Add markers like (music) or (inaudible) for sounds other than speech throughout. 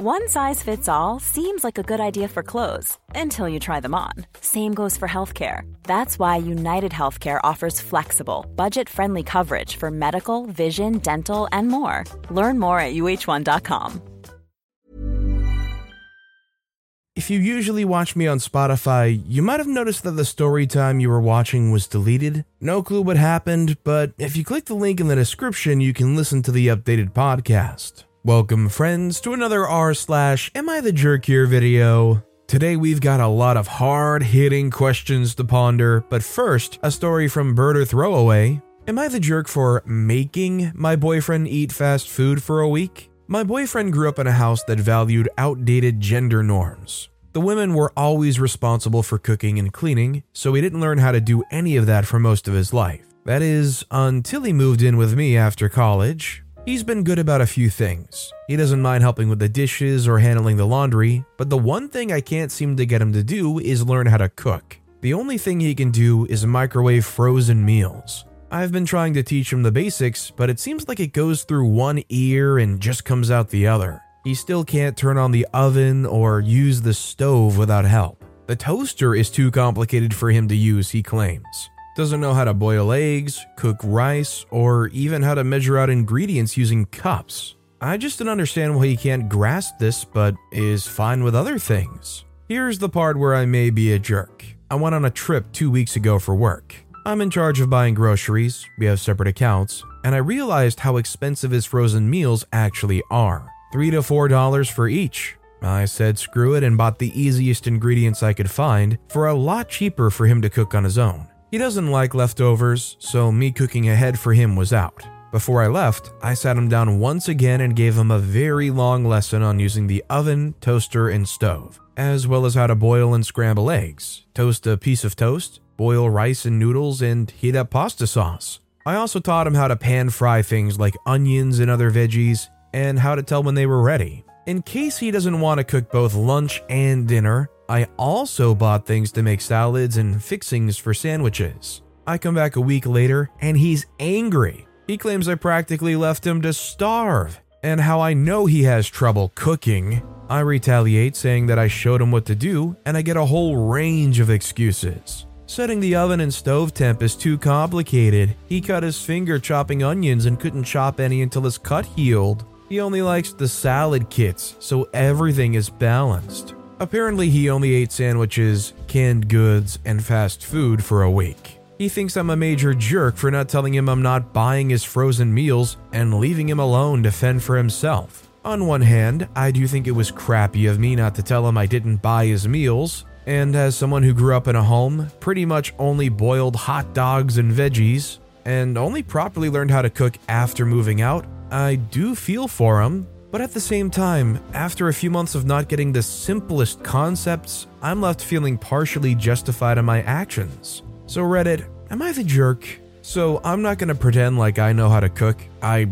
One size fits all seems like a good idea for clothes until you try them on. Same goes for healthcare. That's why United Healthcare offers flexible, budget friendly coverage for medical, vision, dental, and more. Learn more at uh1.com. If you usually watch me on Spotify, you might have noticed that the story time you were watching was deleted. No clue what happened, but if you click the link in the description, you can listen to the updated podcast. Welcome, friends, to another r slash Am I the Jerk Here video. Today we've got a lot of hard hitting questions to ponder, but first, a story from Bird or Throwaway. Am I the jerk for making my boyfriend eat fast food for a week? My boyfriend grew up in a house that valued outdated gender norms. The women were always responsible for cooking and cleaning, so he didn't learn how to do any of that for most of his life. That is, until he moved in with me after college. He's been good about a few things. He doesn't mind helping with the dishes or handling the laundry, but the one thing I can't seem to get him to do is learn how to cook. The only thing he can do is microwave frozen meals. I've been trying to teach him the basics, but it seems like it goes through one ear and just comes out the other. He still can't turn on the oven or use the stove without help. The toaster is too complicated for him to use, he claims. Doesn't know how to boil eggs, cook rice, or even how to measure out ingredients using cups. I just don't understand why he can't grasp this but is fine with other things. Here's the part where I may be a jerk. I went on a trip two weeks ago for work. I'm in charge of buying groceries, we have separate accounts, and I realized how expensive his frozen meals actually are. Three to four dollars for each. I said screw it and bought the easiest ingredients I could find for a lot cheaper for him to cook on his own. He doesn't like leftovers, so me cooking ahead for him was out. Before I left, I sat him down once again and gave him a very long lesson on using the oven, toaster, and stove, as well as how to boil and scramble eggs, toast a piece of toast, boil rice and noodles, and heat up pasta sauce. I also taught him how to pan fry things like onions and other veggies, and how to tell when they were ready. In case he doesn't want to cook both lunch and dinner, I also bought things to make salads and fixings for sandwiches. I come back a week later and he's angry. He claims I practically left him to starve. And how I know he has trouble cooking. I retaliate saying that I showed him what to do, and I get a whole range of excuses. Setting the oven and stove temp is too complicated. He cut his finger chopping onions and couldn't chop any until his cut healed. He only likes the salad kits, so everything is balanced. Apparently, he only ate sandwiches, canned goods, and fast food for a week. He thinks I'm a major jerk for not telling him I'm not buying his frozen meals and leaving him alone to fend for himself. On one hand, I do think it was crappy of me not to tell him I didn't buy his meals, and as someone who grew up in a home, pretty much only boiled hot dogs and veggies, and only properly learned how to cook after moving out, I do feel for him. But at the same time, after a few months of not getting the simplest concepts, I'm left feeling partially justified in my actions. So, Reddit, am I the jerk? So, I'm not gonna pretend like I know how to cook. I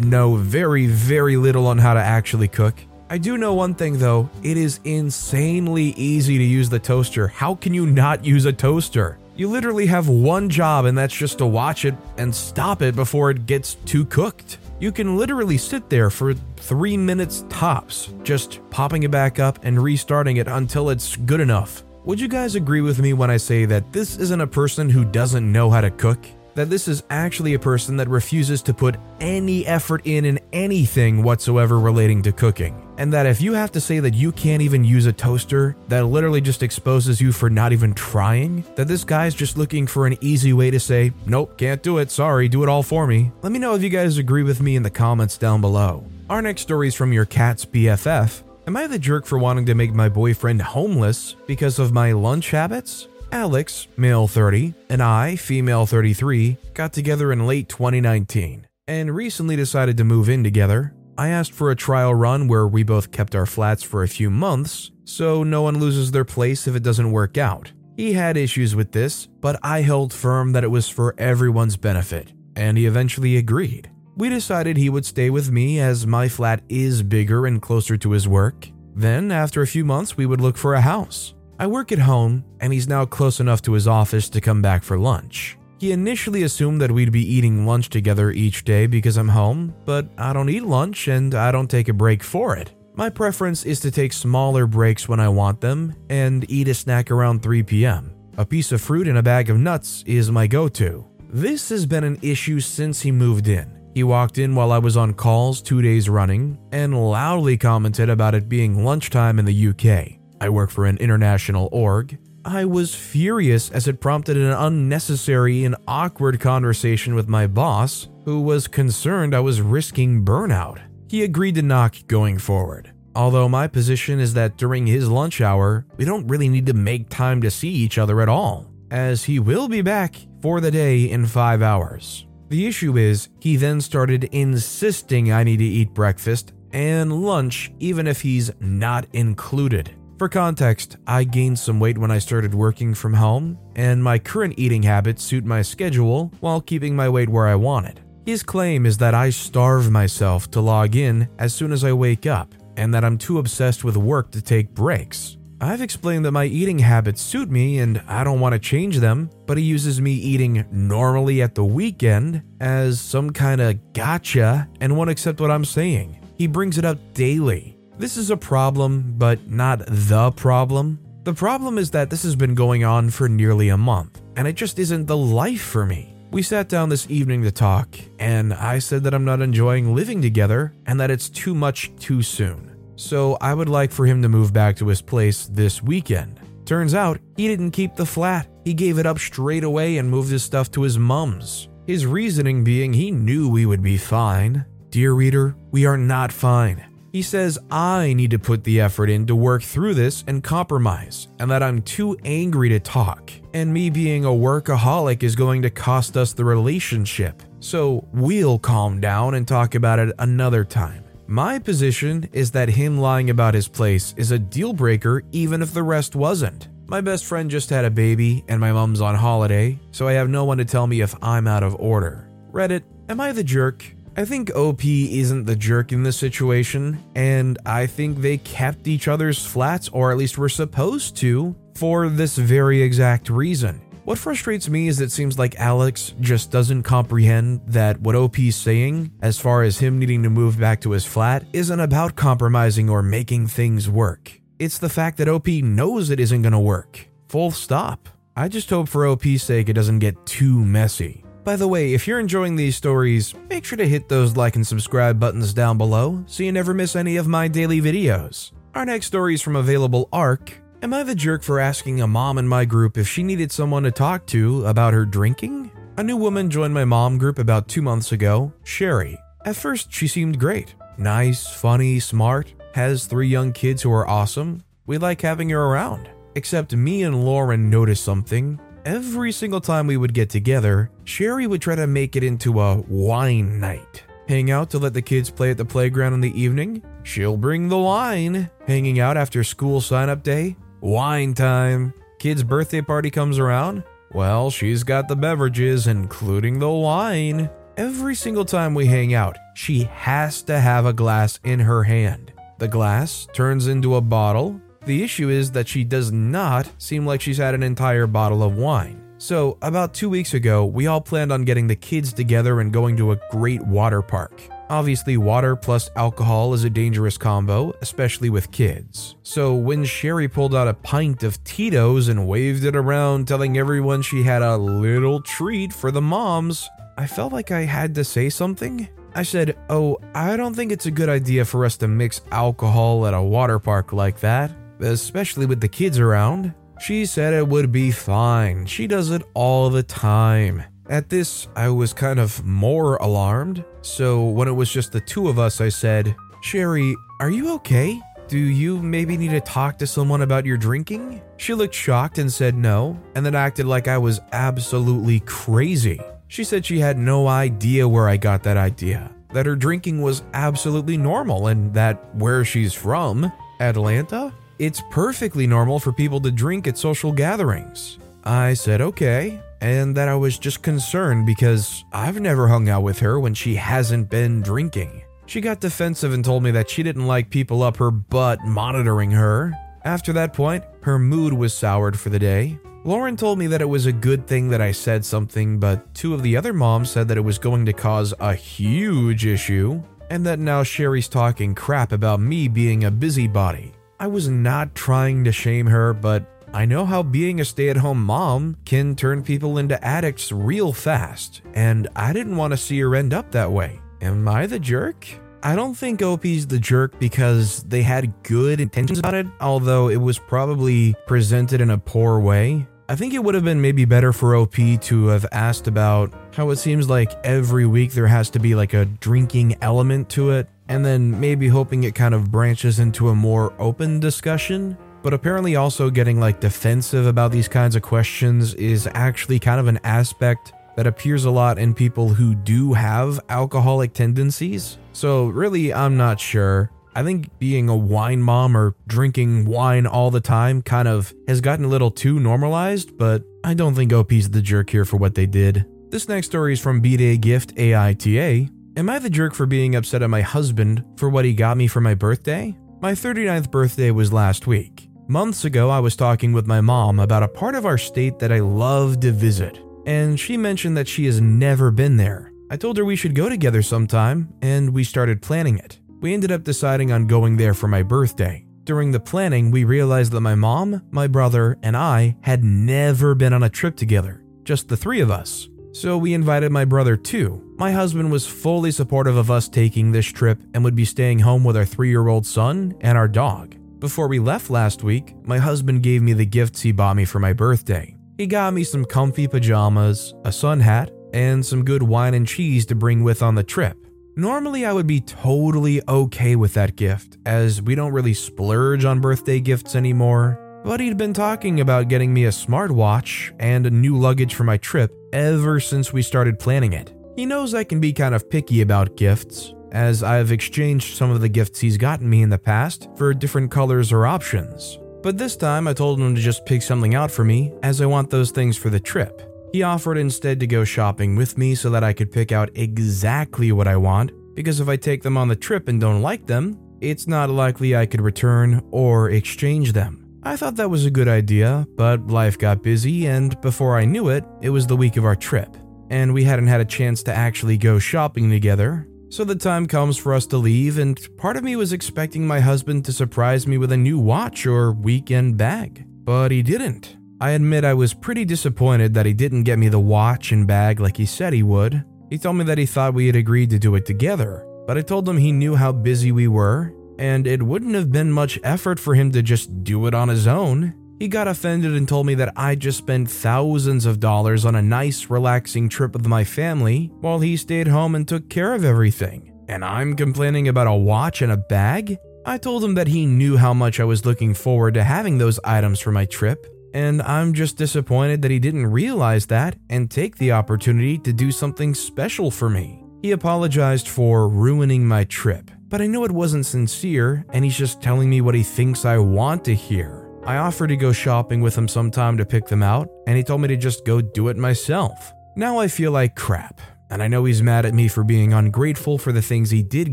know very, very little on how to actually cook. I do know one thing though, it is insanely easy to use the toaster. How can you not use a toaster? You literally have one job, and that's just to watch it and stop it before it gets too cooked. You can literally sit there for three minutes tops, just popping it back up and restarting it until it's good enough. Would you guys agree with me when I say that this isn't a person who doesn't know how to cook? That this is actually a person that refuses to put any effort in in anything whatsoever relating to cooking. And that if you have to say that you can't even use a toaster, that literally just exposes you for not even trying, that this guy's just looking for an easy way to say, nope, can't do it, sorry, do it all for me. Let me know if you guys agree with me in the comments down below. Our next story is from your cat's BFF. Am I the jerk for wanting to make my boyfriend homeless because of my lunch habits? Alex, male 30, and I, female 33, got together in late 2019 and recently decided to move in together. I asked for a trial run where we both kept our flats for a few months so no one loses their place if it doesn't work out. He had issues with this, but I held firm that it was for everyone's benefit, and he eventually agreed. We decided he would stay with me as my flat is bigger and closer to his work. Then, after a few months, we would look for a house. I work at home, and he's now close enough to his office to come back for lunch. He initially assumed that we'd be eating lunch together each day because I'm home, but I don't eat lunch and I don't take a break for it. My preference is to take smaller breaks when I want them and eat a snack around 3 p.m. A piece of fruit and a bag of nuts is my go to. This has been an issue since he moved in. He walked in while I was on calls two days running and loudly commented about it being lunchtime in the UK. I work for an international org. I was furious as it prompted an unnecessary and awkward conversation with my boss, who was concerned I was risking burnout. He agreed to knock going forward. Although my position is that during his lunch hour, we don't really need to make time to see each other at all, as he will be back for the day in five hours. The issue is, he then started insisting I need to eat breakfast and lunch even if he's not included. For context, I gained some weight when I started working from home, and my current eating habits suit my schedule while keeping my weight where I want it. His claim is that I starve myself to log in as soon as I wake up, and that I'm too obsessed with work to take breaks. I've explained that my eating habits suit me and I don't want to change them, but he uses me eating normally at the weekend as some kind of gotcha and won't accept what I'm saying. He brings it up daily. This is a problem, but not the problem. The problem is that this has been going on for nearly a month, and it just isn't the life for me. We sat down this evening to talk, and I said that I'm not enjoying living together and that it's too much too soon. So I would like for him to move back to his place this weekend. Turns out, he didn't keep the flat. He gave it up straight away and moved his stuff to his mum's. His reasoning being he knew we would be fine. Dear reader, we are not fine. He says I need to put the effort in to work through this and compromise, and that I'm too angry to talk. And me being a workaholic is going to cost us the relationship. So we'll calm down and talk about it another time. My position is that him lying about his place is a deal breaker even if the rest wasn't. My best friend just had a baby and my mom's on holiday, so I have no one to tell me if I'm out of order. Reddit, am I the jerk? I think OP isn't the jerk in this situation, and I think they kept each other's flats, or at least were supposed to, for this very exact reason. What frustrates me is it seems like Alex just doesn't comprehend that what OP's saying, as far as him needing to move back to his flat, isn't about compromising or making things work. It's the fact that OP knows it isn't gonna work. Full stop. I just hope for OP's sake it doesn't get too messy. By the way, if you're enjoying these stories, make sure to hit those like and subscribe buttons down below so you never miss any of my daily videos. Our next story is from Available Arc, Am I the jerk for asking a mom in my group if she needed someone to talk to about her drinking? A new woman joined my mom group about two months ago, Sherry. At first, she seemed great. Nice, funny, smart, has three young kids who are awesome. We like having her around. Except me and Lauren noticed something. Every single time we would get together, Sherry would try to make it into a wine night. Hang out to let the kids play at the playground in the evening. She'll bring the wine. Hanging out after school sign up day. Wine time. Kid's birthday party comes around. Well, she's got the beverages, including the wine. Every single time we hang out, she has to have a glass in her hand. The glass turns into a bottle. The issue is that she does not seem like she's had an entire bottle of wine. So, about two weeks ago, we all planned on getting the kids together and going to a great water park. Obviously, water plus alcohol is a dangerous combo, especially with kids. So, when Sherry pulled out a pint of Tito's and waved it around, telling everyone she had a little treat for the moms, I felt like I had to say something. I said, Oh, I don't think it's a good idea for us to mix alcohol at a water park like that, especially with the kids around. She said it would be fine. She does it all the time. At this, I was kind of more alarmed, so when it was just the two of us, I said, Sherry, are you okay? Do you maybe need to talk to someone about your drinking? She looked shocked and said no, and then acted like I was absolutely crazy. She said she had no idea where I got that idea, that her drinking was absolutely normal, and that where she's from, Atlanta, it's perfectly normal for people to drink at social gatherings. I said okay, and that I was just concerned because I've never hung out with her when she hasn't been drinking. She got defensive and told me that she didn't like people up her butt monitoring her. After that point, her mood was soured for the day. Lauren told me that it was a good thing that I said something, but two of the other moms said that it was going to cause a huge issue. and that now Sherry's talking crap about me being a busybody. I was not trying to shame her, but I know how being a stay at home mom can turn people into addicts real fast, and I didn't want to see her end up that way. Am I the jerk? I don't think OP's the jerk because they had good intentions about it, although it was probably presented in a poor way. I think it would have been maybe better for OP to have asked about how it seems like every week there has to be like a drinking element to it, and then maybe hoping it kind of branches into a more open discussion. But apparently, also getting like defensive about these kinds of questions is actually kind of an aspect that appears a lot in people who do have alcoholic tendencies. So, really, I'm not sure. I think being a wine mom or drinking wine all the time kind of has gotten a little too normalized, but I don't think OP's the jerk here for what they did. This next story is from B-Day Gift AITA. Am I the jerk for being upset at my husband for what he got me for my birthday? My 39th birthday was last week. Months ago, I was talking with my mom about a part of our state that I love to visit, and she mentioned that she has never been there. I told her we should go together sometime, and we started planning it we ended up deciding on going there for my birthday. During the planning, we realized that my mom, my brother, and I had never been on a trip together, just the three of us. So we invited my brother too. My husband was fully supportive of us taking this trip and would be staying home with our three year old son and our dog. Before we left last week, my husband gave me the gifts he bought me for my birthday. He got me some comfy pajamas, a sun hat, and some good wine and cheese to bring with on the trip. Normally, I would be totally okay with that gift, as we don't really splurge on birthday gifts anymore. But he'd been talking about getting me a smartwatch and a new luggage for my trip ever since we started planning it. He knows I can be kind of picky about gifts, as I've exchanged some of the gifts he's gotten me in the past for different colors or options. But this time I told him to just pick something out for me, as I want those things for the trip. He offered instead to go shopping with me so that I could pick out exactly what I want, because if I take them on the trip and don't like them, it's not likely I could return or exchange them. I thought that was a good idea, but life got busy, and before I knew it, it was the week of our trip, and we hadn't had a chance to actually go shopping together. So the time comes for us to leave, and part of me was expecting my husband to surprise me with a new watch or weekend bag, but he didn't. I admit I was pretty disappointed that he didn't get me the watch and bag like he said he would. He told me that he thought we had agreed to do it together, but I told him he knew how busy we were, and it wouldn't have been much effort for him to just do it on his own. He got offended and told me that I just spent thousands of dollars on a nice, relaxing trip with my family while he stayed home and took care of everything. And I'm complaining about a watch and a bag? I told him that he knew how much I was looking forward to having those items for my trip, and I'm just disappointed that he didn't realize that and take the opportunity to do something special for me. He apologized for ruining my trip, but I know it wasn't sincere, and he's just telling me what he thinks I want to hear. I offered to go shopping with him sometime to pick them out, and he told me to just go do it myself. Now I feel like crap, and I know he's mad at me for being ungrateful for the things he did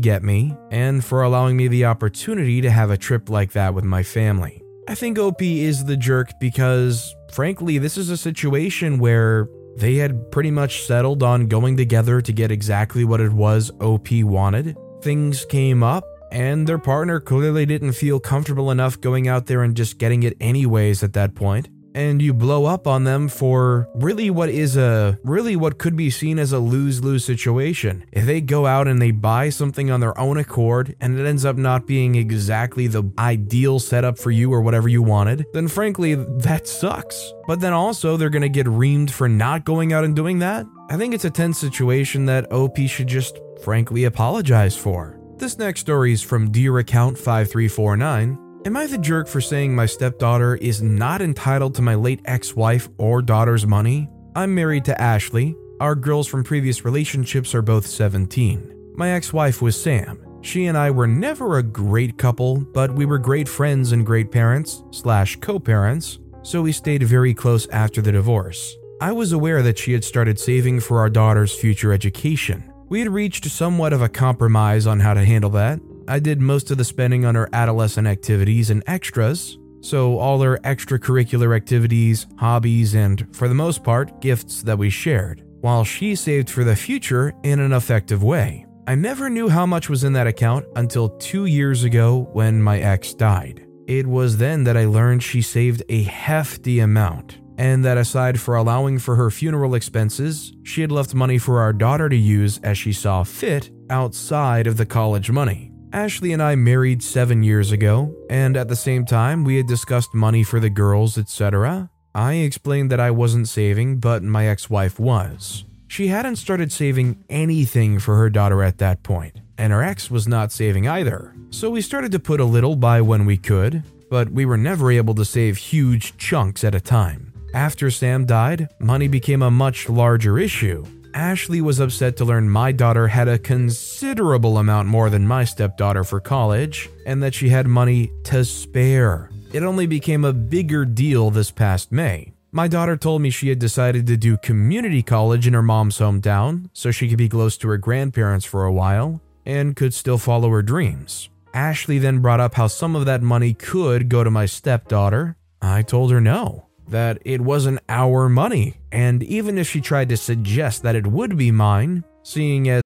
get me, and for allowing me the opportunity to have a trip like that with my family. I think OP is the jerk because, frankly, this is a situation where they had pretty much settled on going together to get exactly what it was OP wanted. Things came up, and their partner clearly didn't feel comfortable enough going out there and just getting it anyways at that point and you blow up on them for really what is a really what could be seen as a lose-lose situation. If they go out and they buy something on their own accord and it ends up not being exactly the ideal setup for you or whatever you wanted, then frankly that sucks. But then also they're going to get reamed for not going out and doing that. I think it's a tense situation that OP should just frankly apologize for. This next story is from Dear Account 5349 Am I the jerk for saying my stepdaughter is not entitled to my late ex wife or daughter's money? I'm married to Ashley. Our girls from previous relationships are both 17. My ex wife was Sam. She and I were never a great couple, but we were great friends and great parents, slash co parents, so we stayed very close after the divorce. I was aware that she had started saving for our daughter's future education. We had reached somewhat of a compromise on how to handle that, I did most of the spending on her adolescent activities and extras, so all her extracurricular activities, hobbies, and, for the most part, gifts that we shared, while she saved for the future in an effective way. I never knew how much was in that account until two years ago when my ex died. It was then that I learned she saved a hefty amount, and that aside for allowing for her funeral expenses, she had left money for our daughter to use as she saw fit outside of the college money. Ashley and I married seven years ago, and at the same time, we had discussed money for the girls, etc. I explained that I wasn't saving, but my ex wife was. She hadn't started saving anything for her daughter at that point, and her ex was not saving either. So we started to put a little by when we could, but we were never able to save huge chunks at a time. After Sam died, money became a much larger issue, Ashley was upset to learn my daughter had a considerable amount more than my stepdaughter for college, and that she had money to spare. It only became a bigger deal this past May. My daughter told me she had decided to do community college in her mom's hometown so she could be close to her grandparents for a while and could still follow her dreams. Ashley then brought up how some of that money could go to my stepdaughter. I told her no that it wasn't our money, and even if she tried to suggest that it would be mine, seeing as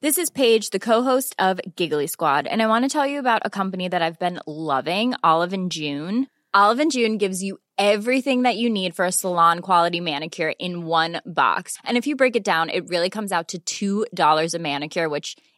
This is Paige, the co-host of Giggly Squad, and I want to tell you about a company that I've been loving, Olive and June. Olive and June gives you everything that you need for a salon quality manicure in one box. And if you break it down, it really comes out to $2 a manicure, which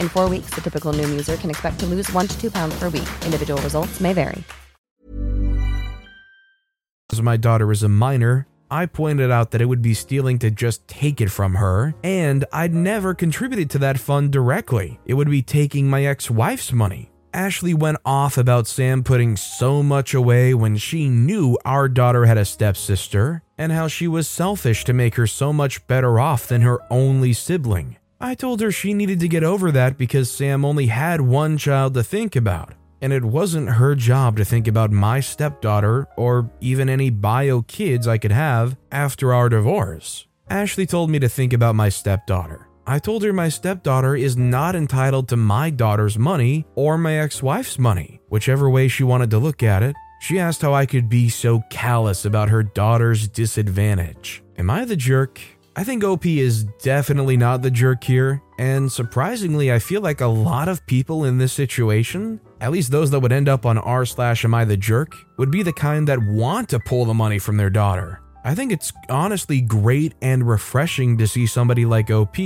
In four weeks, the typical Noom user can expect to lose one to two pounds per week. Individual results may vary. As my daughter is a minor, I pointed out that it would be stealing to just take it from her, and I'd never contributed to that fund directly. It would be taking my ex wife's money. Ashley went off about Sam putting so much away when she knew our daughter had a stepsister, and how she was selfish to make her so much better off than her only sibling. I told her she needed to get over that because Sam only had one child to think about, and it wasn't her job to think about my stepdaughter or even any bio kids I could have after our divorce. Ashley told me to think about my stepdaughter. I told her my stepdaughter is not entitled to my daughter's money or my ex wife's money, whichever way she wanted to look at it. She asked how I could be so callous about her daughter's disadvantage. Am I the jerk? I think OP is definitely not the jerk here, and surprisingly, I feel like a lot of people in this situation, at least those that would end up on r slash am I the jerk, would be the kind that want to pull the money from their daughter. I think it's honestly great and refreshing to see somebody like OP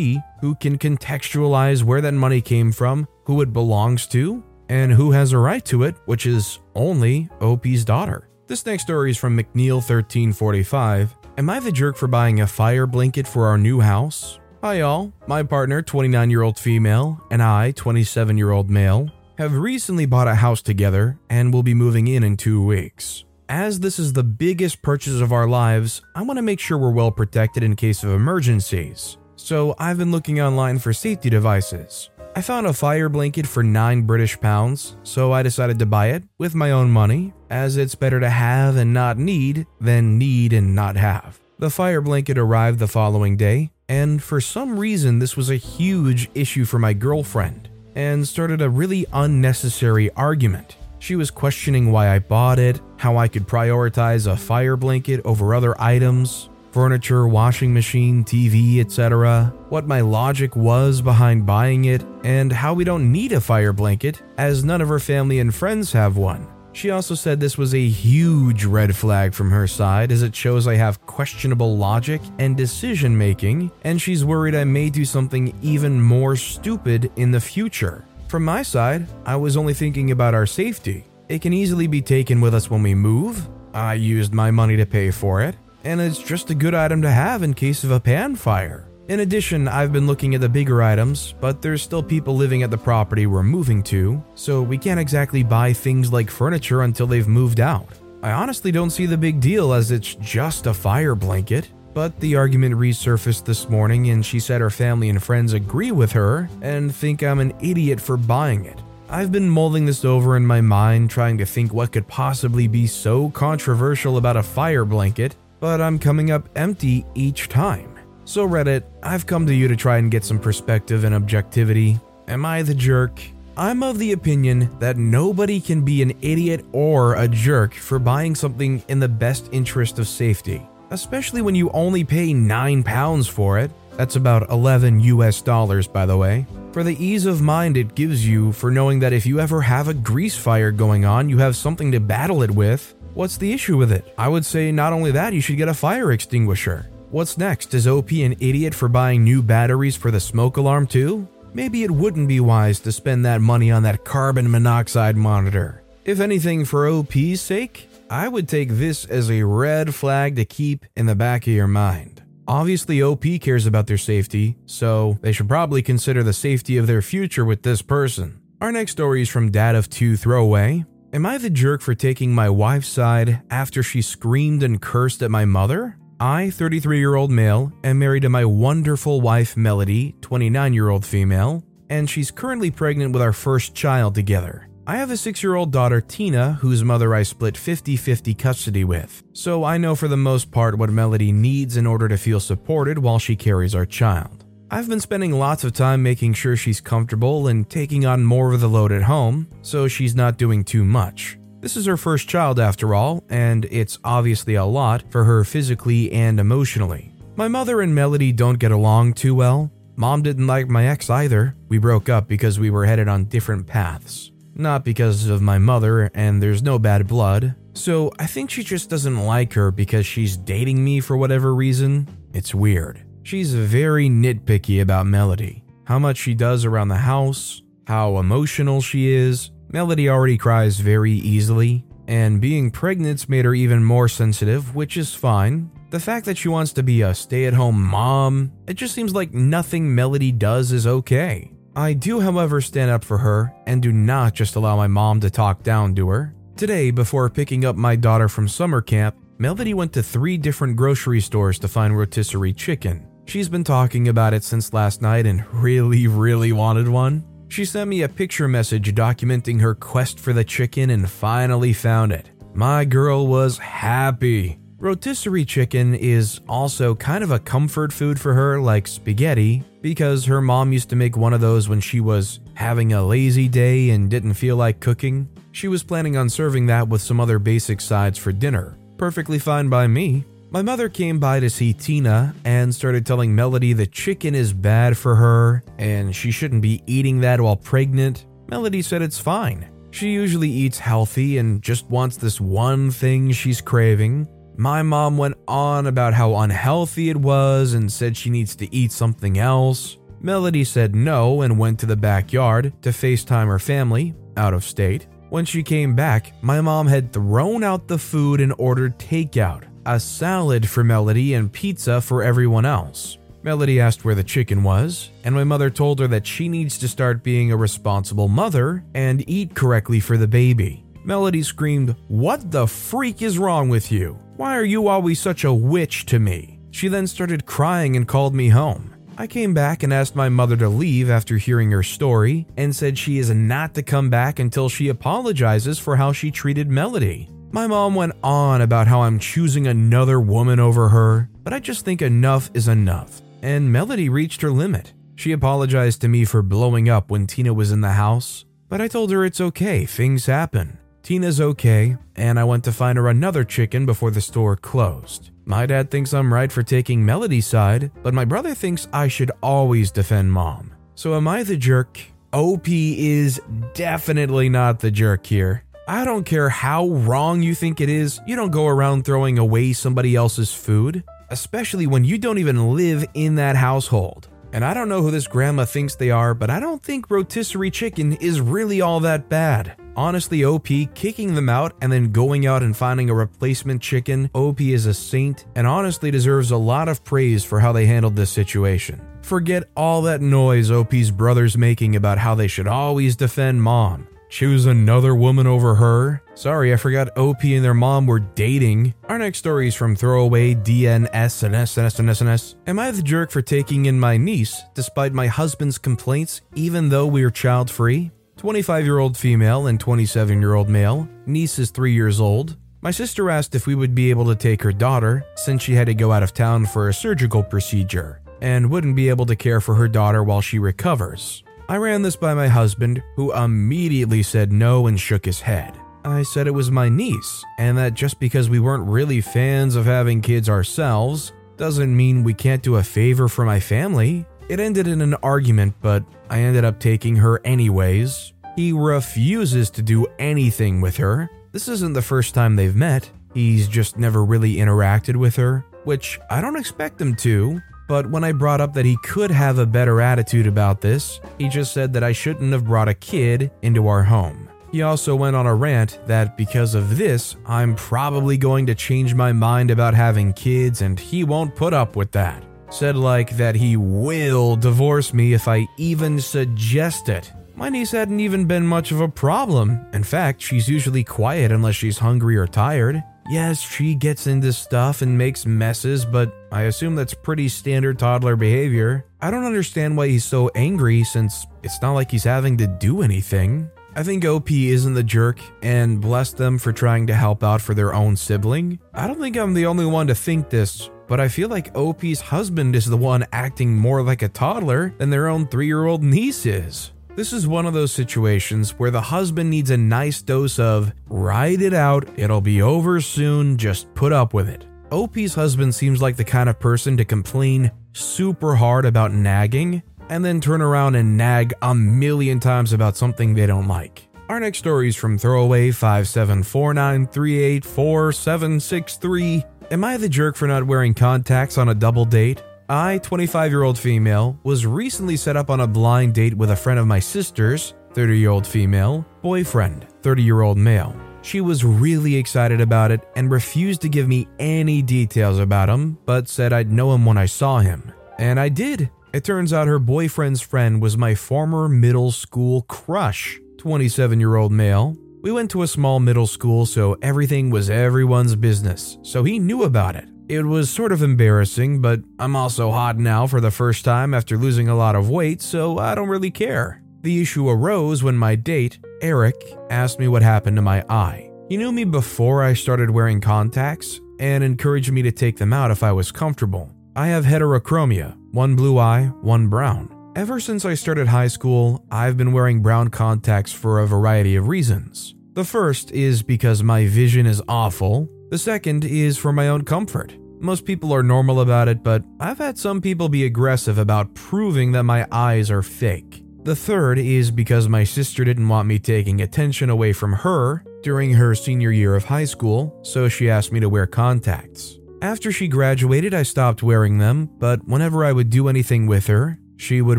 who can contextualize where that money came from, who it belongs to, and who has a right to it, which is only OP's daughter. This next story is from McNeil1345. Am I the jerk for buying a fire blanket for our new house? Hi, y'all. My partner, 29 year old female, and I, 27 year old male, have recently bought a house together and will be moving in in two weeks. As this is the biggest purchase of our lives, I want to make sure we're well protected in case of emergencies. So I've been looking online for safety devices. I found a fire blanket for 9 British pounds, so I decided to buy it with my own money, as it's better to have and not need than need and not have. The fire blanket arrived the following day, and for some reason, this was a huge issue for my girlfriend and started a really unnecessary argument. She was questioning why I bought it, how I could prioritize a fire blanket over other items, furniture, washing machine, TV, etc., what my logic was behind buying it, and how we don't need a fire blanket as none of her family and friends have one. She also said this was a huge red flag from her side as it shows I have questionable logic and decision making, and she's worried I may do something even more stupid in the future. From my side, I was only thinking about our safety. It can easily be taken with us when we move. I used my money to pay for it, and it's just a good item to have in case of a pan fire. In addition, I've been looking at the bigger items, but there's still people living at the property we're moving to, so we can't exactly buy things like furniture until they've moved out. I honestly don't see the big deal as it's just a fire blanket. But the argument resurfaced this morning, and she said her family and friends agree with her and think I'm an idiot for buying it. I've been mulling this over in my mind, trying to think what could possibly be so controversial about a fire blanket, but I'm coming up empty each time. So, Reddit, I've come to you to try and get some perspective and objectivity. Am I the jerk? I'm of the opinion that nobody can be an idiot or a jerk for buying something in the best interest of safety especially when you only pay 9 pounds for it. That's about 11 US dollars, by the way. For the ease of mind it gives you for knowing that if you ever have a grease fire going on, you have something to battle it with. What's the issue with it? I would say not only that, you should get a fire extinguisher. What's next? Is OP an idiot for buying new batteries for the smoke alarm too? Maybe it wouldn't be wise to spend that money on that carbon monoxide monitor. If anything, for OP's sake, I would take this as a red flag to keep in the back of your mind. Obviously, OP cares about their safety, so they should probably consider the safety of their future with this person. Our next story is from Dad of Two Throwaway. Am I the jerk for taking my wife's side after she screamed and cursed at my mother? I, 33 year old male, am married to my wonderful wife Melody, 29 year old female, and she's currently pregnant with our first child together. I have a six year old daughter, Tina, whose mother I split 50 50 custody with, so I know for the most part what Melody needs in order to feel supported while she carries our child. I've been spending lots of time making sure she's comfortable and taking on more of the load at home, so she's not doing too much. This is her first child after all, and it's obviously a lot for her physically and emotionally. My mother and Melody don't get along too well. Mom didn't like my ex either. We broke up because we were headed on different paths. Not because of my mother, and there's no bad blood. So I think she just doesn't like her because she's dating me for whatever reason. It's weird. She's very nitpicky about Melody. How much she does around the house, how emotional she is. Melody already cries very easily, and being pregnant's made her even more sensitive, which is fine. The fact that she wants to be a stay at home mom, it just seems like nothing Melody does is okay. I do, however, stand up for her and do not just allow my mom to talk down to her. Today, before picking up my daughter from summer camp, Melody went to three different grocery stores to find rotisserie chicken. She's been talking about it since last night and (laughs) really, really wanted one. She sent me a picture message documenting her quest for the chicken and finally found it. My girl was happy. Rotisserie chicken is also kind of a comfort food for her, like spaghetti, because her mom used to make one of those when she was having a lazy day and didn't feel like cooking. She was planning on serving that with some other basic sides for dinner. Perfectly fine by me. My mother came by to see Tina and started telling Melody that chicken is bad for her and she shouldn't be eating that while pregnant. Melody said it's fine. She usually eats healthy and just wants this one thing she's craving. My mom went on about how unhealthy it was and said she needs to eat something else. Melody said no and went to the backyard to FaceTime her family, out of state. When she came back, my mom had thrown out the food and ordered takeout, a salad for Melody and pizza for everyone else. Melody asked where the chicken was, and my mother told her that she needs to start being a responsible mother and eat correctly for the baby. Melody screamed, What the freak is wrong with you? Why are you always such a witch to me? She then started crying and called me home. I came back and asked my mother to leave after hearing her story and said she is not to come back until she apologizes for how she treated Melody. My mom went on about how I'm choosing another woman over her, but I just think enough is enough. And Melody reached her limit. She apologized to me for blowing up when Tina was in the house, but I told her it's okay, things happen. Tina's okay, and I went to find her another chicken before the store closed. My dad thinks I'm right for taking Melody's side, but my brother thinks I should always defend mom. So am I the jerk? OP is definitely not the jerk here. I don't care how wrong you think it is, you don't go around throwing away somebody else's food, especially when you don't even live in that household. And I don't know who this grandma thinks they are, but I don't think rotisserie chicken is really all that bad. Honestly, OP kicking them out and then going out and finding a replacement chicken, OP is a saint and honestly deserves a lot of praise for how they handled this situation. Forget all that noise OP's brother's making about how they should always defend mom. Choose another woman over her? Sorry, I forgot OP and their mom were dating. Our next story is from Throwaway DNS and SNS and SNS. Am I the jerk for taking in my niece despite my husband's complaints, even though we are child free? 25 year old female and 27 year old male. Niece is 3 years old. My sister asked if we would be able to take her daughter since she had to go out of town for a surgical procedure and wouldn't be able to care for her daughter while she recovers. I ran this by my husband, who immediately said no and shook his head. I said it was my niece, and that just because we weren't really fans of having kids ourselves doesn't mean we can't do a favor for my family. It ended in an argument, but I ended up taking her anyways. He refuses to do anything with her. This isn't the first time they've met. He's just never really interacted with her, which I don't expect him to. But when I brought up that he could have a better attitude about this, he just said that I shouldn't have brought a kid into our home. He also went on a rant that because of this, I'm probably going to change my mind about having kids and he won't put up with that said like that he will divorce me if I even suggest it. My niece hadn't even been much of a problem. In fact, she's usually quiet unless she's hungry or tired. Yes, she gets into stuff and makes messes, but I assume that's pretty standard toddler behavior. I don't understand why he's so angry since it's not like he's having to do anything. I think OP isn't the jerk and bless them for trying to help out for their own sibling. I don't think I'm the only one to think this, but I feel like OP's husband is the one acting more like a toddler than their own three year old niece is. This is one of those situations where the husband needs a nice dose of, ride it out, it'll be over soon, just put up with it. OP's husband seems like the kind of person to complain super hard about nagging and then turn around and nag a million times about something they don't like. Our next story is from Throwaway 5749384763 Am I the jerk for not wearing contacts on a double date? I, 25 year old female, was recently set up on a blind date with a friend of my sister's, 30 year old female, boyfriend, 30 year old male. She was really excited about it and refused to give me any details about him, but said I'd know him when I saw him. And I did. It turns out her boyfriend's friend was my former middle school crush, 27 year old male, we went to a small middle school, so everything was everyone's business, so he knew about it. It was sort of embarrassing, but I'm also hot now for the first time after losing a lot of weight, so I don't really care. The issue arose when my date, Eric, asked me what happened to my eye. He knew me before I started wearing contacts and encouraged me to take them out if I was comfortable. I have heterochromia, one blue eye, one brown. Ever since I started high school, I've been wearing brown contacts for a variety of reasons. The first is because my vision is awful, the second is for my own comfort. Most people are normal about it, but I've had some people be aggressive about proving that my eyes are fake. The third is because my sister didn't want me taking attention away from her during her senior year of high school, so she asked me to wear contacts. After she graduated, I stopped wearing them, but whenever I would do anything with her, she would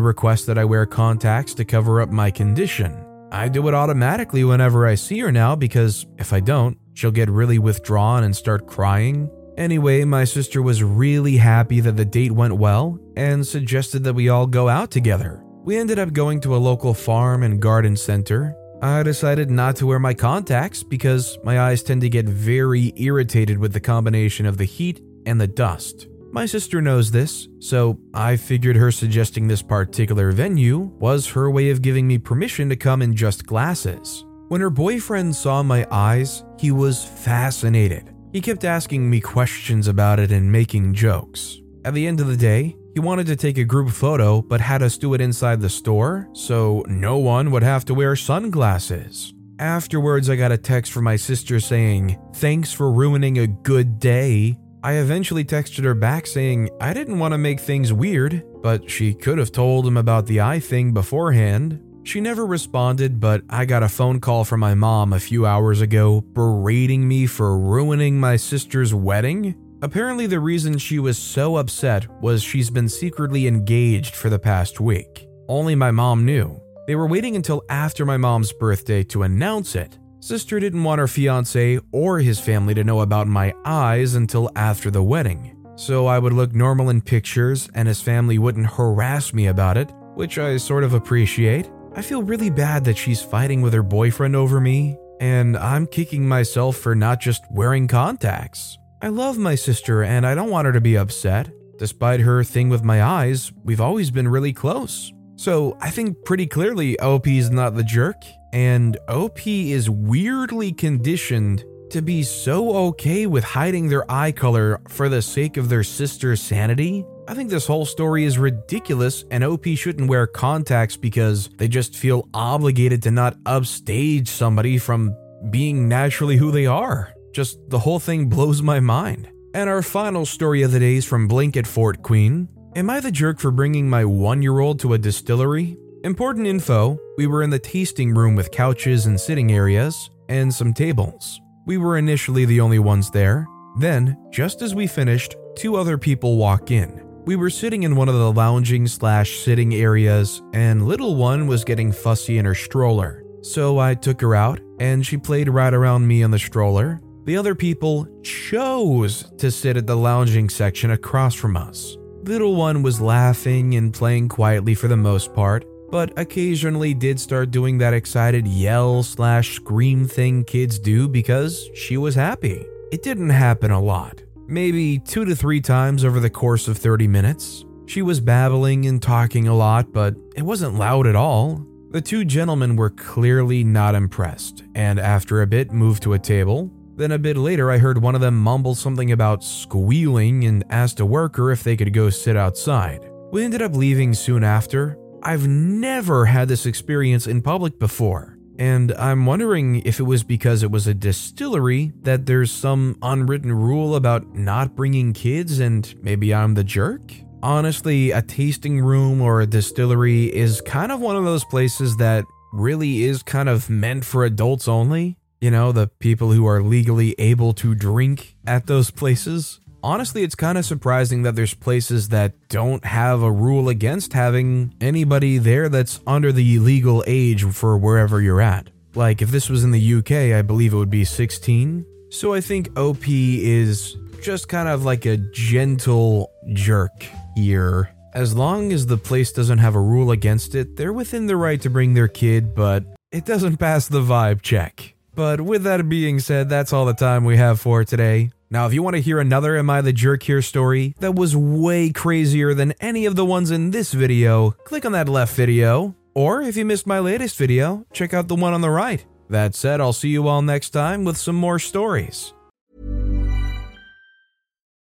request that I wear contacts to cover up my condition. I do it automatically whenever I see her now because if I don't, she'll get really withdrawn and start crying. Anyway, my sister was really happy that the date went well and suggested that we all go out together. We ended up going to a local farm and garden center. I decided not to wear my contacts because my eyes tend to get very irritated with the combination of the heat and the dust. My sister knows this, so I figured her suggesting this particular venue was her way of giving me permission to come in just glasses. When her boyfriend saw my eyes, he was fascinated. He kept asking me questions about it and making jokes. At the end of the day, he wanted to take a group photo but had us do it inside the store so no one would have to wear sunglasses. Afterwards, I got a text from my sister saying, Thanks for ruining a good day. I eventually texted her back saying I didn't want to make things weird, but she could have told him about the eye thing beforehand. She never responded, but I got a phone call from my mom a few hours ago berating me for ruining my sister's wedding. Apparently, the reason she was so upset was she's been secretly engaged for the past week. Only my mom knew. They were waiting until after my mom's birthday to announce it. Sister didn't want her fiance or his family to know about my eyes until after the wedding. So I would look normal in pictures and his family wouldn't harass me about it, which I sort of appreciate. I feel really bad that she's fighting with her boyfriend over me, and I'm kicking myself for not just wearing contacts. I love my sister and I don't want her to be upset. Despite her thing with my eyes, we've always been really close. So I think pretty clearly OP is not the jerk, and OP is weirdly conditioned to be so okay with hiding their eye color for the sake of their sister's sanity. I think this whole story is ridiculous, and OP shouldn't wear contacts because they just feel obligated to not upstage somebody from being naturally who they are. Just the whole thing blows my mind. And our final story of the day is from Blink at Fort Queen. Am I the jerk for bringing my one year old to a distillery? Important info we were in the tasting room with couches and sitting areas, and some tables. We were initially the only ones there. Then, just as we finished, two other people walk in. We were sitting in one of the lounging slash sitting areas, and little one was getting fussy in her stroller. So I took her out, and she played right around me on the stroller. The other people chose to sit at the lounging section across from us. Little one was laughing and playing quietly for the most part, but occasionally did start doing that excited yell slash scream thing kids do because she was happy. It didn't happen a lot, maybe two to three times over the course of 30 minutes. She was babbling and talking a lot, but it wasn't loud at all. The two gentlemen were clearly not impressed, and after a bit moved to a table, then a bit later, I heard one of them mumble something about squealing and asked a worker if they could go sit outside. We ended up leaving soon after. I've never had this experience in public before, and I'm wondering if it was because it was a distillery that there's some unwritten rule about not bringing kids and maybe I'm the jerk? Honestly, a tasting room or a distillery is kind of one of those places that really is kind of meant for adults only you know, the people who are legally able to drink at those places. Honestly, it's kind of surprising that there's places that don't have a rule against having anybody there that's under the legal age for wherever you're at. Like, if this was in the UK, I believe it would be 16. So I think OP is just kind of like a gentle jerk here. As long as the place doesn't have a rule against it, they're within the right to bring their kid, but it doesn't pass the vibe check. But with that being said, that's all the time we have for today. Now, if you want to hear another Am I the Jerk Here story that was way crazier than any of the ones in this video, click on that left video. Or if you missed my latest video, check out the one on the right. That said, I'll see you all next time with some more stories.